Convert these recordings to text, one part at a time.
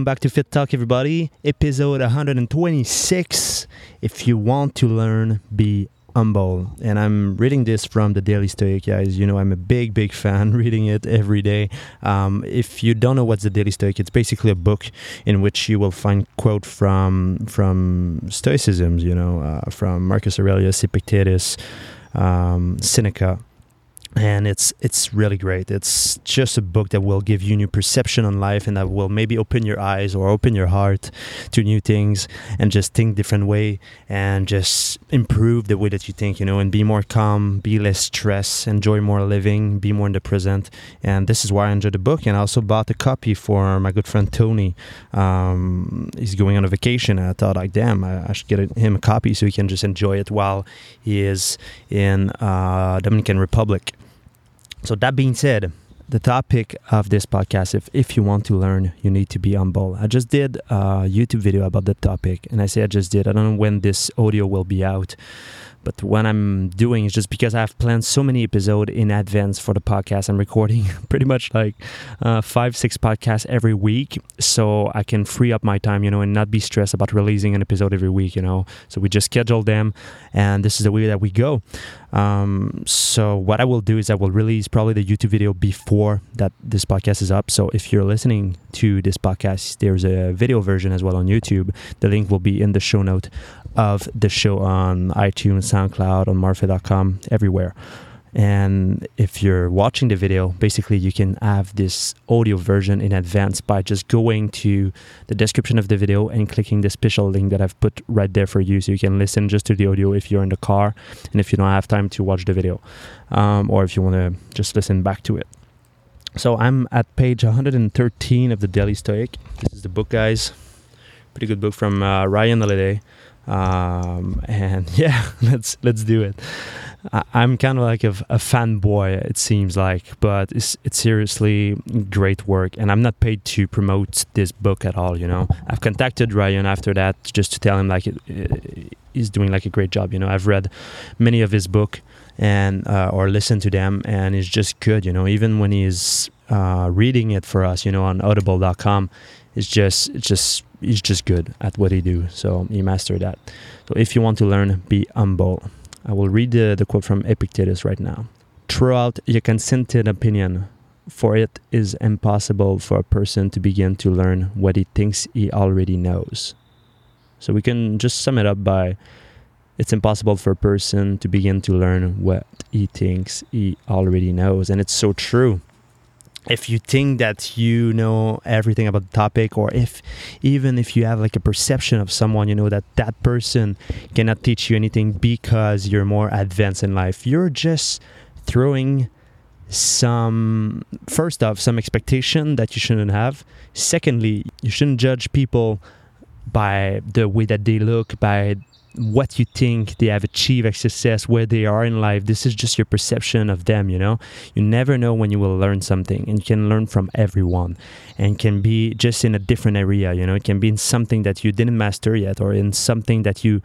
welcome back to Fitt Talk, everybody. Episode 126. If you want to learn, be humble. And I'm reading this from the Daily Stoic, guys. You know, I'm a big, big fan, reading it every day. Um, if you don't know what's the Daily Stoic, it's basically a book in which you will find quote from from Stoicism. You know, uh, from Marcus Aurelius, Epictetus, um, Seneca and it's it's really great. It's just a book that will give you new perception on life and that will maybe open your eyes or open your heart to new things and just think different way and just improve the way that you think you know and be more calm be less stressed enjoy more living be more in the present. And this is why i enjoyed the book. And i also bought a copy for my good friend tony. Um, he's going on a vacation. And i thought like damn i, I should get him a copy so he can just enjoy it while he is in uh, dominican republic so that being said, the topic of this podcast, if, if you want to learn, you need to be humble. I just did a YouTube video about the topic, and I say I just did. I don't know when this audio will be out, but when I'm doing is just because I've planned so many episodes in advance for the podcast. I'm recording pretty much like uh, five, six podcasts every week, so I can free up my time, you know, and not be stressed about releasing an episode every week, you know. So we just schedule them, and this is the way that we go. Um, so what I will do is I will release probably the YouTube video before that this podcast is up. So if you're listening to this podcast, there's a video version as well on YouTube. The link will be in the show note of the show on iTunes, SoundCloud, on MarcFitt.com, everywhere. And if you're watching the video, basically you can have this audio version in advance by just going to the description of the video and clicking the special link that I've put right there for you. So you can listen just to the audio if you're in the car and if you don't have time to watch the video, um, or if you want to just listen back to it. So I'm at page 113 of the Daily Stoic. This is the book, guys. Pretty good book from uh, Ryan Holiday um, and yeah, let's let's do it. I, am kind of like a, a fanboy, it seems like, but it's it's seriously great work, and I'm not paid to promote this book at all. You know, I've contacted Ryan after that just to tell him like it, it, he's doing like a great job. You know, I've read many of his book and uh, or listened to them, and it's just good. You know, even when he's uh, reading it for us, you know, on Audible.com, it's just it's just he's just good at what he do. So he mastered that. So if you want to learn, be humble. I will read the, the quote from Epictetus right now. Throughout your consented opinion, for it is impossible for a person to begin to learn what he thinks he already knows. So we can just sum it up by it's impossible for a person to begin to learn what he thinks he already knows. And it's so true if you think that you know everything about the topic or if even if you have like a perception of someone you know that that person cannot teach you anything because you're more advanced in life. You're just throwing some first off some expectation that you shouldn't have. Secondly you shouldn't judge people by the way that they look by what you think they have achieved success, where they are in life. This is just your perception of them, you know? You never know when you will learn something, and you can learn from everyone and can be just in a different area, you know? It can be in something that you didn't master yet or in something that you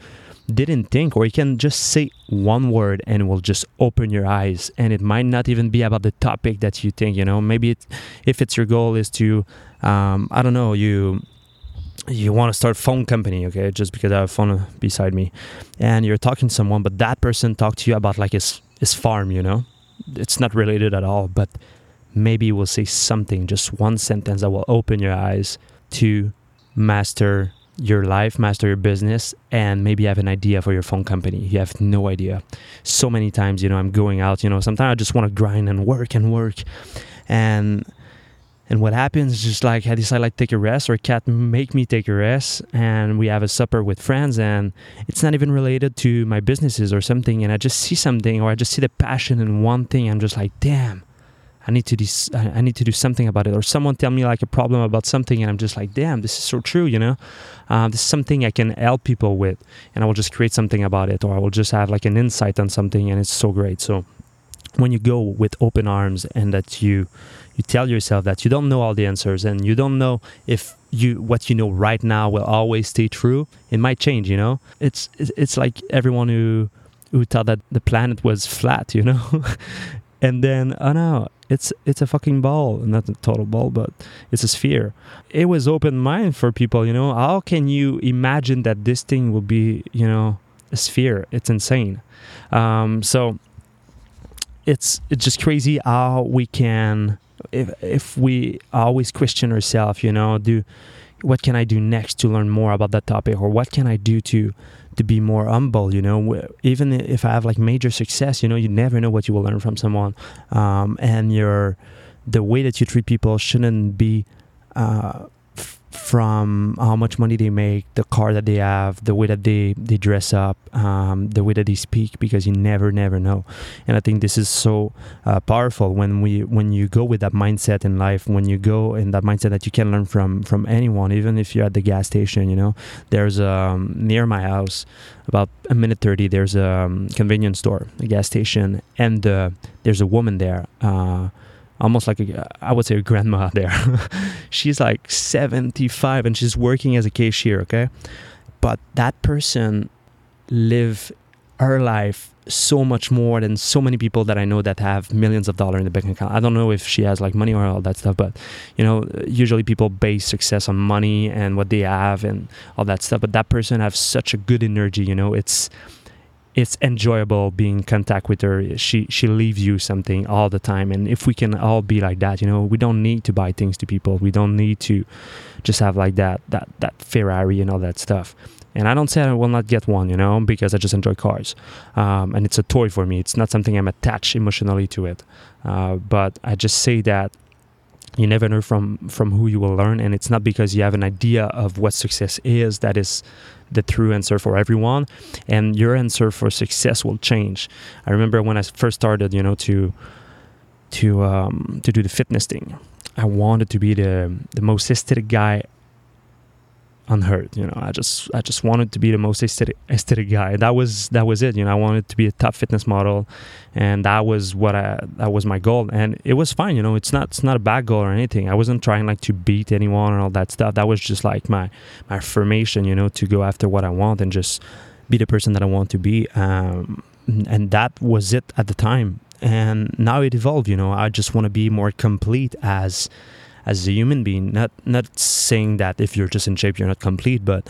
didn't think, or you can just say one word and it will just open your eyes. And it might not even be about the topic that you think, you know? Maybe it, if it's your goal is to, um, I don't know, you you want to start phone company okay? Just because i have a phone beside me. And you're talking to someone but that person talked to you about like his his farm you know? It's not related at all but maybe will say something just one sentence that will open your eyes to master your life master your business and maybe have an idea for your phone company. You have no idea. So many times you know i'm going out you know sometimes i just want to grind and work and work. And and what happens is just like I decide like take a rest or cat make me take a rest and we have a supper with friends and it's not even related to my businesses or something and I just see something or I just see the passion in one thing I'm just like damn I need to do I need to do something about it. Or someone tell me like a problem about something and I'm just like damn this is so true you know? Uh, this is something I can help people with and I will just create something about it or I will just have like an insight on something and it's so great. So when you go with open arms and that you you tell yourself that you don't know all the answers and you don't know if you what you know right now will always stay true it might change you know it's it's like everyone who who thought that the planet was flat you know and then oh no it's it's a fucking ball, not a total ball, but it's a sphere. It was open mind for people, you know. How can you imagine that this thing will be, you know, a sphere? It's insane. Um, so it's it's just crazy how we can if if we always question ourselves, you know, do what can I do next to learn more about that topic, or what can I do to to be more humble you know? Even if i have like major success you know you never know what you will learn from someone. Um, and your the way that you treat people shouldn't be uh, from how much money they make, the car that they have, the way that they, they dress up, um, the way that they speak, because you never, never know. And I think this is so uh, powerful when we when you go with that mindset in life, when you go in that mindset that you can learn from from anyone, even if you're at the gas station. You know, there's um, near my house, about a minute thirty. There's a um, convenience store, a gas station, and uh, there's a woman there. Uh, almost like a, I would say a grandma there. she's like 75 and she's working as a cashier, okay? But that person live her life so much more than so many people that I know that have millions of dollars in the bank account. I don't know if she has like money or all that stuff, but you know, usually people base success on money and what they have and all that stuff. But that person has such a good energy, you know, it's it's enjoyable being in contact with her. She she leaves you something all the time, and if we can all be like that, you know, we don't need to buy things to people. We don't need to just have like that that that Ferrari and all that stuff. And I don't say I will not get one, you know, because I just enjoy cars, um, and it's a toy for me. It's not something I'm attached emotionally to it. Uh, but I just say that you never know from from who you will learn. And it's not because you have an idea of what success is that is the true answer for everyone. And your answer for success will change. I remember when i first started you know to to um, to do the fitness thing i wanted to be the the most aesthetic guy unheard you know. I just i just wanted to be the most aesthetic, aesthetic guy. That was that was it you know. I wanted to be a top fitness model and that was what i that was my goal. And it was fine you know. It's not it's not a bad goal or anything. I wasn't trying like to beat anyone and all that stuff. That was just like my my affirmation you know to go after what i want and just be the person that i want to be um, and that was it at the time. And now it evolved you know. I just want to be more complete as as a human being. Not not saying that if you're just in shape you're not complete, but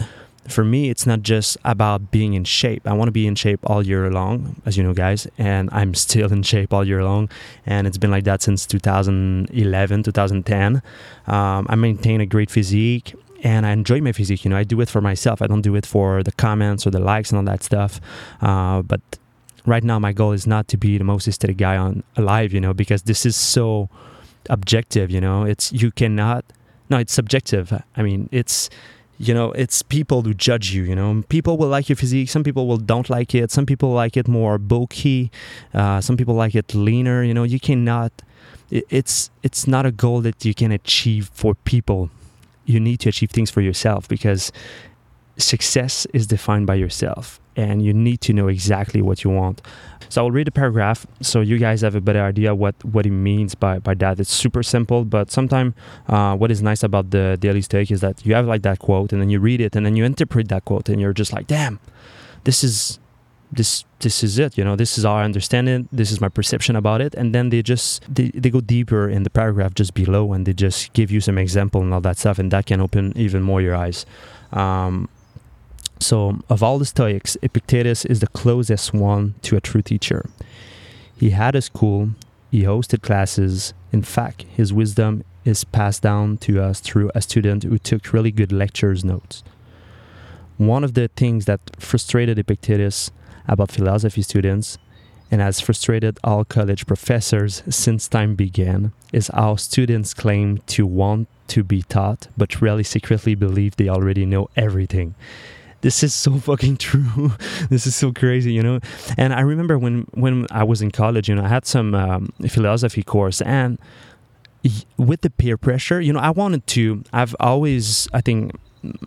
for me it's not just about being in shape. I want to be in shape all year long, as you know, guys, and I'm still in shape all year long, and it's been like that since 2011, 2010. Um, I maintain a great physique. And I enjoy my physique, you know. I do it for myself. I don't do it for the comments or the likes and all that stuff. Uh, but right now, my goal is not to be the most aesthetic guy on alive, you know, because this is so objective you know? It's you cannot no it's subjective. I mean it's you know it's people who judge you you know? People will like your physique. Some people will don't like it. Some people like it more bulky. Uh, some people like it leaner you know? You cannot it, it's it's not a goal that you can achieve for people. You need to achieve things for yourself because success is defined by yourself and you need to know exactly what you want. So I'll read a paragraph so you guys have a better idea what, what he means by, by that. It's super simple, but sometimes uh, what is nice about the Daily Stoic is that you have like that quote and then you read it and then you interpret that quote and you're just like, damn, this is this this is it you know this is how i understand it this is my perception about it and then they just they, they go deeper in the paragraph just below and they just give you some example and all that stuff and that can open even more your eyes um, so, of all the Stoics, Epictetus is the closest one to a true teacher. He had a school, he hosted classes. In fact, his wisdom is passed down to us through a student who took really good lectures notes. One of the things that frustrated Epictetus about philosophy students and has frustrated all college professors since time began is how students claim to want to be taught but really secretly believe they already know everything this is so fucking true. this is so crazy, you know. And I remember when when I was in college, you know, I had some um, philosophy course, and with the peer pressure, you know, I wanted to. I've always, I think,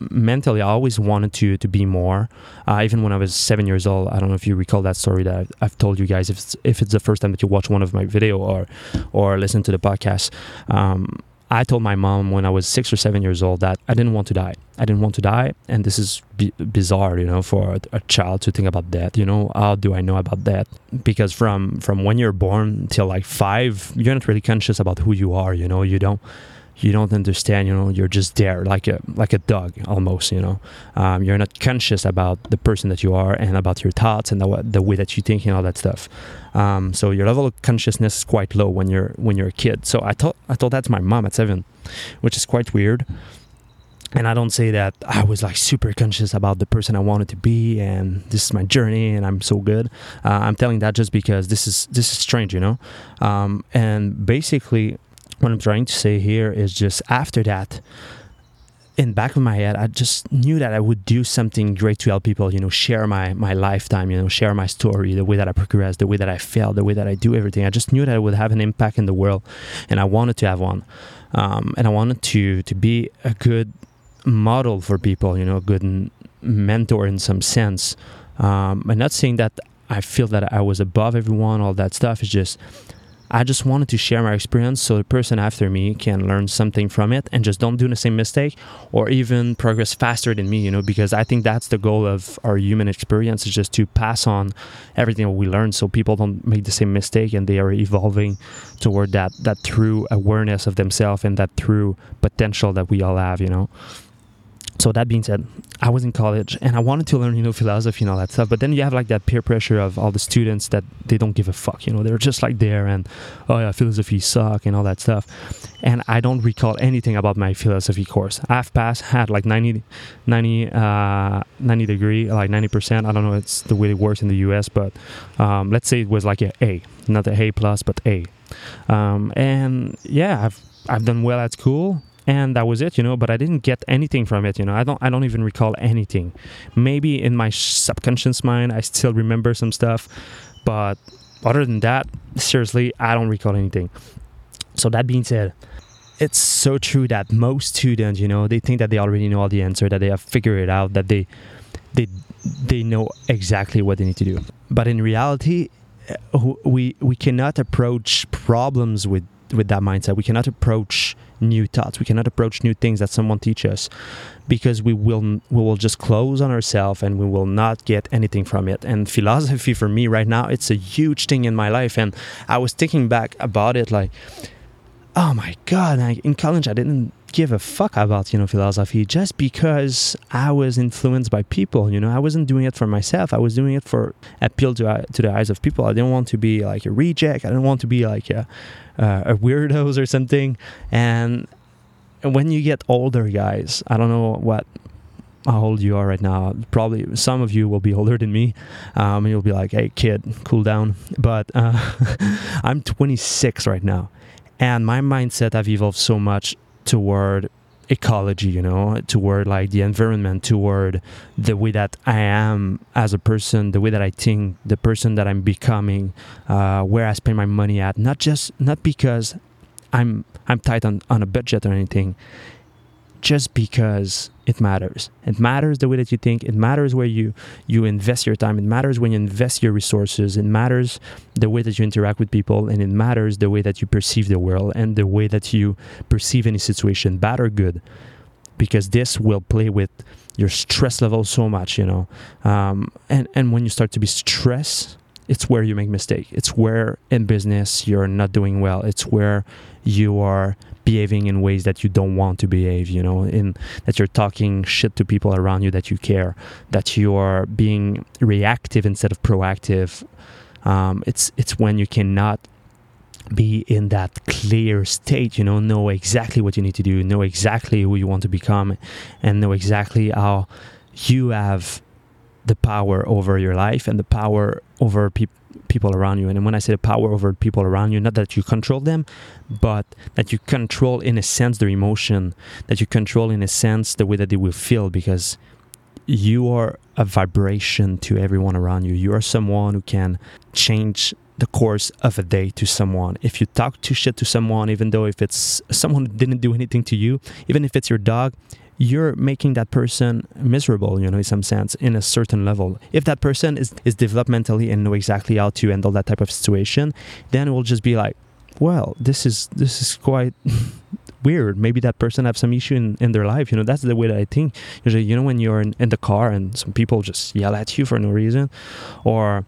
mentally, I always wanted to to be more. Uh, even when I was seven years old, I don't know if you recall that story that I've, I've, told you guys. If it's, if it's the first time that you watch one of my video or or listen to the podcast. Um, I told my mom when I was six or seven years old that I didn't want to die. I didn't want to die, and this is b- bizarre, you know, for a, child to think about death. You know, how do I know about death? Because from from when you're born till like five, you're not really conscious about who you are. You know, you don't you don't understand you know you're just there like a like a dog almost you know um, you're not conscious about the person that you are and about your thoughts and the, the way that you think and all that stuff um, so your level of consciousness is quite low when you're when you're a kid so i thought i told that to my mom at seven which is quite weird and I don't say that I was like super conscious about the person I wanted to be and this is my journey and I'm so good. Uh, I'm telling that just because this is this is strange, you know. Um, and basically, what I'm trying to say here is just after that, in back of my head, I just knew that I would do something great to help people, you know, share my, my lifetime, you know, share my story, the way that I progress, the way that I fail, the way that I do everything. I just knew that I would have an impact in the world and I wanted to have one. Um, and I wanted to, to be a good model for people, you know, a good mentor in some sense. Um, I'm not saying that I feel that I was above everyone, all that stuff. It's just I just wanted to share my experience so the person after me can learn something from it and just don't do the same mistake or even progress faster than me, you know, because I think that's the goal of our human experience is just to pass on everything that we learn so people don't make the same mistake and they are evolving toward that that true awareness of themselves and that true potential that we all have, you know so that being said, I was in college and I wanted to learn, you know, philosophy and all that stuff. But then you have like that peer pressure of all the students that they don't give a fuck, you know, they're just like there and oh yeah, philosophy suck and all that stuff. And I don't recall anything about my philosophy course. I've passed had like 90, 90, uh, 90 degree, like 90%. I don't know, it's the way it works in the US, but um, let's say it was like a A, not a A plus, but A. Um, and yeah, I've I've done well at school and that was it you know but i didn't get anything from it you know. I don't i don't even recall anything. Maybe in my subconscious mind i still remember some stuff but other than that seriously i don't recall anything. So that being said it's so true that most students you know they think that they already know all the answer that they have figured it out that they they they know exactly what they need to do. But in reality uh, we we cannot approach problems with with that mindset we cannot approach new thoughts. We cannot approach new things that someone teaches us because we will we will just close on ourselves and we will not get anything from it. And philosophy for me right now, it's a huge thing in my life. And I was thinking back about it like, oh my god, like in college I didn't give a fuck about you know philosophy just because I was influenced by people. You know, I wasn't doing it for myself. I was doing it for appeal to uh, to the eyes of people. I didn't want to be like a reject. I didn't want to be like a, uh, a weirdos or something. And when you get older, guys, I don't know what how old you are right now. Probably some of you will be older than me. Um, and you'll be like, "Hey, kid, cool down." But uh, I'm 26 right now, and my mindset have evolved so much toward ecology you know toward like the environment toward the way that i am as a person the way that i think the person that i'm becoming uh, where i spend my money at. Not just not because i'm i'm tight on, on a budget or anything just because it matters. It matters the way that you think. It matters where you you invest your time. It matters when you invest your resources. It matters the way that you interact with people, and it matters the way that you perceive the world and the way that you perceive any situation, bad or good, because this will play with your stress level so much. You know, um, and and when you start to be stressed, it's where you make mistake. It's where in business you're not doing well. It's where you are behaving in ways that you don't want to behave you know in that you're talking shit to people around you that you care that you are being reactive instead of proactive. Um, it's it's when you cannot be in that clear state you know know exactly what you need to do know exactly who you want to become and know exactly how you have the power over your life and the power over people people around you. And when I say the power over people around you, not that you control them, but that you control, in a sense, their emotion, that you control, in a sense, the way that they will feel, because you are a vibration to everyone around you. You are someone who can change the course of a day to someone. If you talk to shit to someone, even though if it's someone who didn't do anything to you, even if it's your dog, you're making that person miserable, you know, in some sense, in a certain level. If that person is, is developmentally and know exactly how to handle that type of situation, then it will just be like, well, this is this is quite weird. Maybe that person have some issue in, in their life. You know, that's the way that I think. Usually, you know, when you're in, in the car and some people just yell at you for no reason, or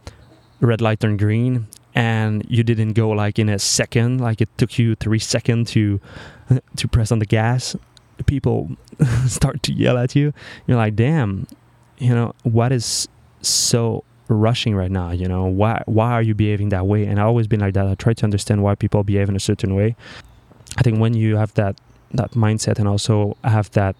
red light turn green and you didn't go like in a second, like it took you three seconds to to press on the gas. People start to yell at you. You're like, damn, you know, what is so rushing right now you know? Why why are you behaving that way? And i always been like that. I try to understand why people behave in a certain way. I think when you have that that mindset and also have that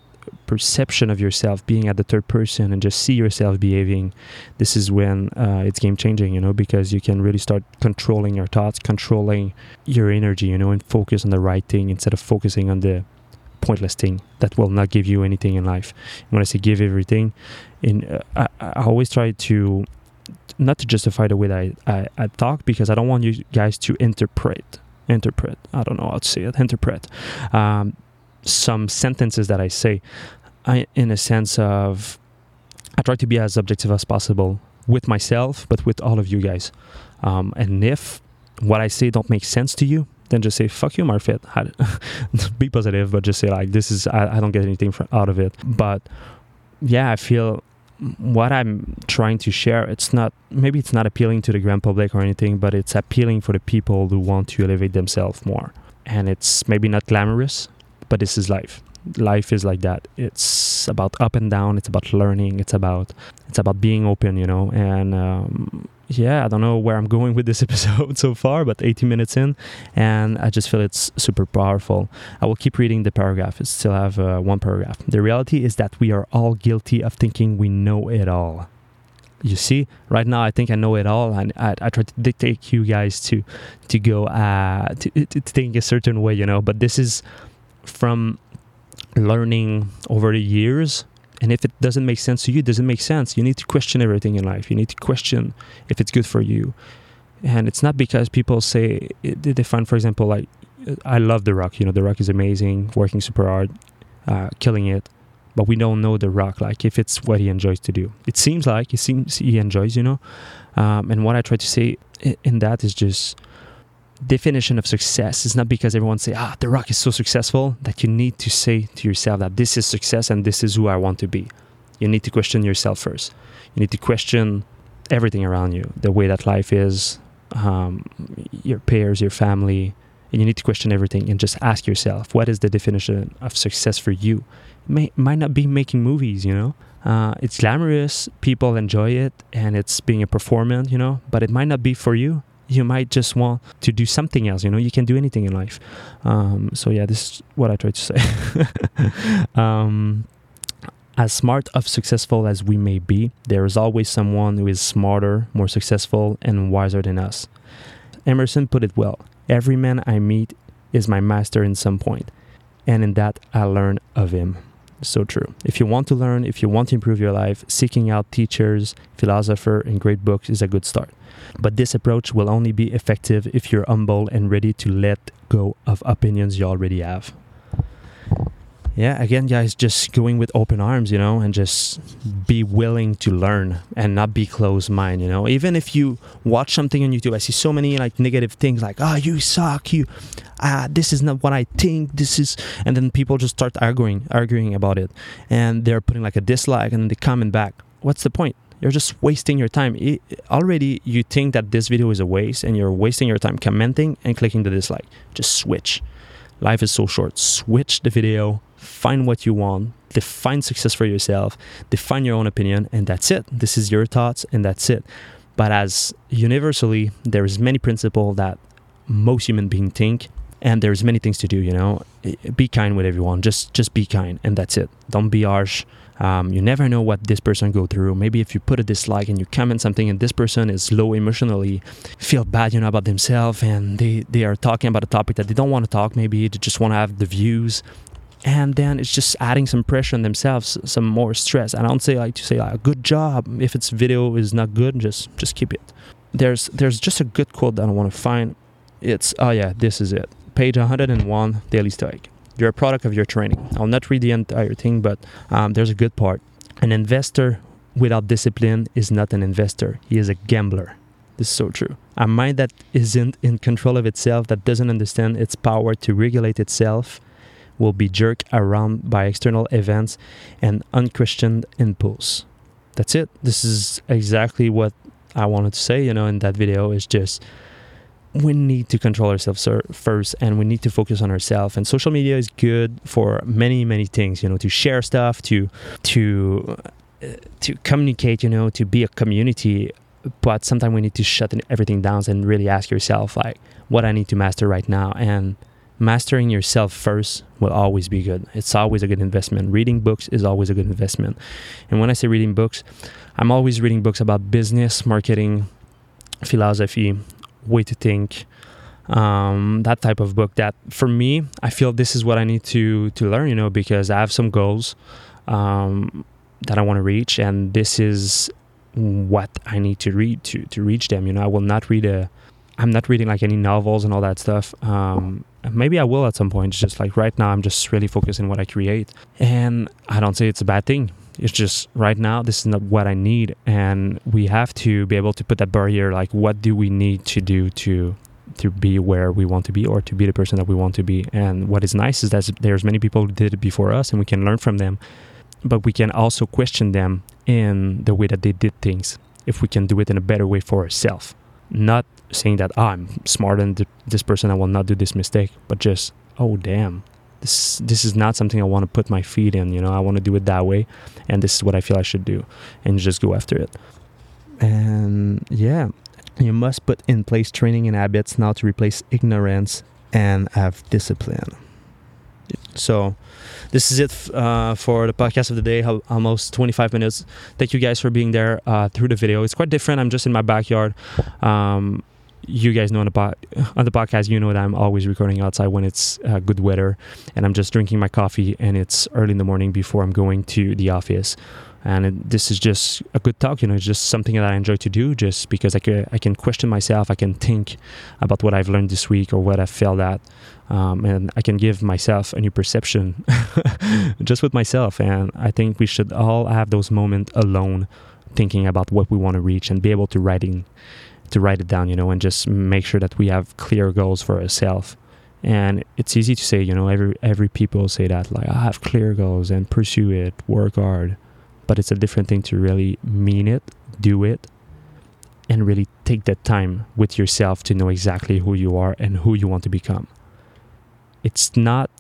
perception of yourself being at the third person and just see yourself behaving this is when uh, it's game changing you know because you can really start controlling your thoughts controlling your energy you know and focus on the right thing instead of focusing on the pointless thing that will not give you anything in life. When i say give everything. In uh, I, I always try to not to justify the way that I, I, I talk because I don't want you guys to interpret interpret I don't know how to say it interpret um, some sentences that I say. I, in a sense of I try to be as objective as possible with myself but with all of you guys. Um, and if what I say don't make sense to you then just say fuck you Marc Fitt be positive but just say like this is I, I don't get anything from, out of it but yeah I feel what I'm trying to share, it's not maybe it's not appealing to the grand public or anything, but it's appealing for the people who want to elevate themselves more. And it's maybe not glamorous, but this is life. Life is like that. It's about up and down. It's about learning. It's about it's about being open, you know. And um, yeah, I don't know where I'm going with this episode so far, but 18 minutes in, and I just feel it's super powerful. I will keep reading the paragraph. I still have uh, one paragraph. The reality is that we are all guilty of thinking we know it all. You see, right now I think I know it all, and I, I try to dictate you guys to to go uh, to, to think a certain way, you know. But this is from learning over the years and if it doesn't make sense to you, it doesn't make sense. You need to question everything in life. You need to question if it's good for you. And it's not because people say they find, for example, like I love The Rock. You know, The Rock is amazing, working super hard, uh, killing it. But we don't know The Rock, like if it's what he enjoys to do. It seems like it seems he enjoys, you know. Um, and what I try to say in that is just definition of success is not because everyone say ah the rock is so successful that you need to say to yourself that this is success and this is who i want to be. You need to question yourself first. You need to question everything around you the way that life is um, your peers your family and you need to question everything and just ask yourself what is the definition of success for you? It may, might not be making movies you know? Uh, it's glamorous people enjoy it and it's being a performer you know? But it might not be for you you might just want to do something else. You know, you can do anything in life. Um, so yeah, this is what I try to say. um, as smart of successful as we may be, there is always someone who is smarter, more successful, and wiser than us. Emerson put it well. Every man I meet is my master in some point, and in that I learn of him. So true. If you want to learn, if you want to improve your life, seeking out teachers, philosopher, and great books is a good start. But this approach will only be effective if you're humble and ready to let go of opinions you already have. Yeah, again, guys, just going with open arms, you know, and just be willing to learn and not be closed mind, you know. Even if you watch something on YouTube, I see so many like negative things like, oh, you suck, you, ah, this is not what I think, this is, and then people just start arguing, arguing about it, and they're putting like a dislike and they comment back. What's the point? you're just wasting your time. It, already, you think that this video is a waste and you're wasting your time commenting and clicking the dislike. Just switch. Life is so short. Switch the video, find what you want, define success for yourself, define your own opinion, and that's it. This is your thoughts, and that's it. But as universally, there is many principles that most human beings think, and there's many things to do. You know, be kind with everyone. Just just be kind, and that's it. Don't be harsh. Um, you never know what this person go through. Maybe if you put a dislike and you comment something and this person is low emotionally, feel bad, you know, about themselves and they, they are talking about a topic that they don't want to talk. Maybe they just want to have the views. And then it's just adding some pressure on themselves, some more stress. and I don't say like to say like, a good job. If its video is not good, just just keep it. There's there's just a good quote that I want to find. It's oh yeah, this is it. Page 101, Daily Stoic. You're a product of your training. I'll not read the entire thing, but um, there's a good part. An investor without discipline is not an investor, he is a gambler. This is so true. A mind that isn't in control of itself, that doesn't understand its power to regulate itself, will be jerked around by external events and unquestioned impulse. That's it. This is exactly what I wanted to say, you know, in that video is just we need to control ourselves first and we need to focus on ourselves and social media is good for many many things you know to share stuff to to uh, to communicate you know to be a community but sometimes we need to shut everything down and really ask yourself like what i need to master right now and mastering yourself first will always be good. It's always a good investment. Reading books is always a good investment. And when i say reading books i'm always reading books about business marketing philosophy way to think um, that type of book that for me i feel this is what i need to to learn you know because i have some goals um, that i want to reach and this is what i need to read to to reach them you know. I will not read a i'm not reading like any novels and all that stuff. Um, maybe i will at some point it's just like right now i'm just really focusing what i create and i don't say it's a bad thing it's just right now, this is not what I need. And we have to be able to put that barrier like, what do we need to do to to be where we want to be or to be the person that we want to be. And what is nice is that there's many people who did it before us and we can learn from them. But we can also question them in the way that they did things if we can do it in a better way for ourselves. Not saying that oh, I'm smarter than this person, I will not do this mistake, but just, oh, damn, this this is not something I want to put my feet in. You know, I want to do it that way, and this is what I feel I should do, and just go after it. And yeah, you must put in place training and habits now to replace ignorance and have discipline. So, this is it uh, for the podcast of the day. Almost 25 minutes. Thank you guys for being there uh, through the video. It's quite different. I'm just in my backyard. Um, you guys know on the, on the podcast, you know that I'm always recording outside when it's uh, good weather, and I'm just drinking my coffee, and it's early in the morning before I'm going to the office. And it, this is just a good talk, you know. It's just something that I enjoy to do, just because I can I can question myself, I can think about what I've learned this week or what I felt at, um, and I can give myself a new perception, just with myself. And I think we should all have those moments alone, thinking about what we want to reach, and be able to writing to write it down, you know, and just make sure that we have clear goals for ourselves. And it's easy to say, you know, every every people say that like I have clear goals and pursue it, work hard. But it's a different thing to really mean it, do it, and really take that time with yourself to know exactly who you are and who you want to become. It's not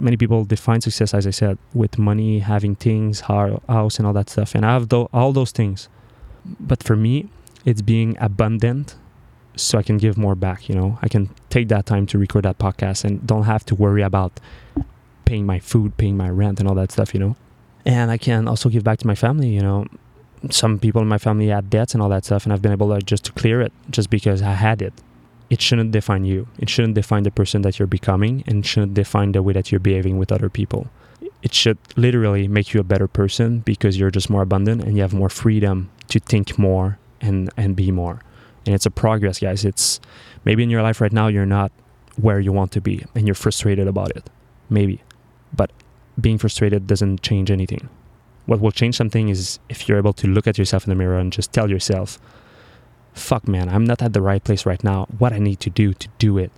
many people define success, as I said, with money, having things, house, and all that stuff. And I have all those things. But for me, it's being abundant so I can give more back, you know. I can take that time to record that podcast and don't have to worry about paying my food, paying my rent and all that stuff, you know. And I can also give back to my family, you know. Some people in my family had debts and all that stuff and I've been able to just to clear it just because I had it. It shouldn't define you. It shouldn't define the person that you're becoming and shouldn't define the way that you're behaving with other people. It should literally make you a better person because you're just more abundant and you have more freedom to think more and and be more. And it's a progress guys. It's maybe in your life right now you're not where you want to be and you're frustrated about it. Maybe. But being frustrated doesn't change anything. What will change something is if you're able to look at yourself in the mirror and just tell yourself fuck man i'm not at the right place right now. What i need to do to do it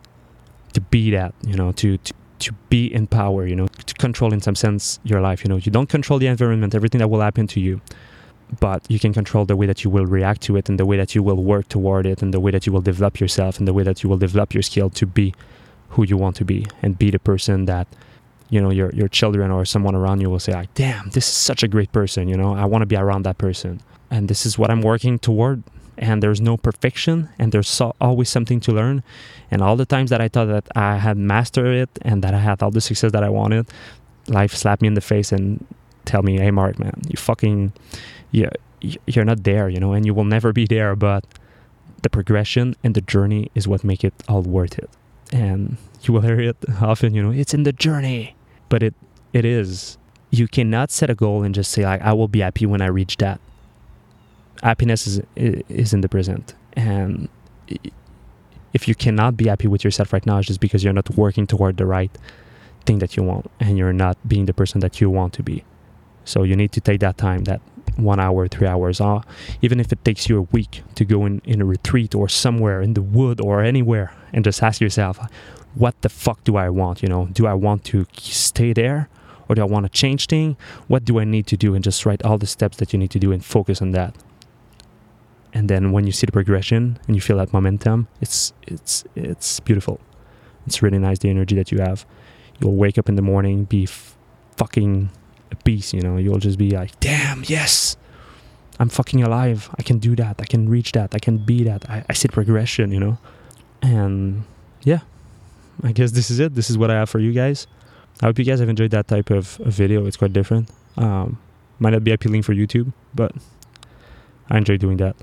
to be that you know to, to to be in power you know to control in some sense your life you know. You don't control the environment everything that will happen to you but you can control the way that you will react to it and the way that you will work toward it and the way that you will develop yourself and the way that you will develop your skill to be who you want to be and be the person that you know your your children or someone around you will say like damn this is such a great person you know? I want to be around that person. And this is what i'm working toward and there's no perfection and there's always something to learn. And all the times that i thought that i had mastered it and that i had all the success that i wanted life slapped me in the face and tell me hey Marc man you fucking you, you're not there, you know, and you will never be there. But the progression and the journey is what make it all worth it. And you will hear it often, you know, it's in the journey, but it it is. You cannot set a goal and just say like, I will be happy when I reach that. Happiness is is in the present, and if you cannot be happy with yourself right now, it's just because you're not working toward the right thing that you want, and you're not being the person that you want to be. So you need to take that time, that one hour, three hours, uh, even if it takes you a week to go in, in a retreat or somewhere in the wood or anywhere and just ask yourself, what the fuck do I want? You know, do I want to stay there or do I want to change thing? What do I need to do? And just write all the steps that you need to do and focus on that. And then when you see the progression and you feel that momentum, it's it's it's beautiful. It's really nice the energy that you have. You'll wake up in the morning, be fucking a beast, you know. You'll just be like, damn, yes, I'm fucking alive. I can do that. I can reach that. I can be that. I, I see progression, you know. And yeah, I guess this is it. This is what I have for you guys. I hope you guys have enjoyed that type of, of video. It's quite different. Um, might not be appealing for YouTube, but I enjoy doing that.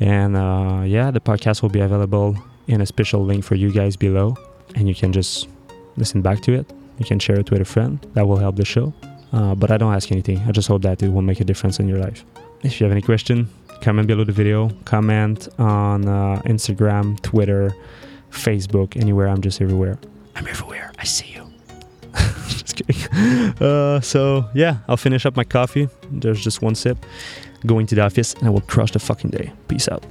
And uh, yeah, the podcast will be available in a special link for you guys below, and you can just listen back to it. You can share it with a friend. That will help the show. Uh, but I don't ask anything. I just hope that it will make a difference in your life. If you have any question, comment below the video. Comment on uh, Instagram, Twitter, Facebook, anywhere. I'm just everywhere. I'm everywhere. I see you. just kidding. Uh, so yeah, I'll finish up my coffee. There's just one sip. Going to the office, and I will crush the fucking day. Peace out.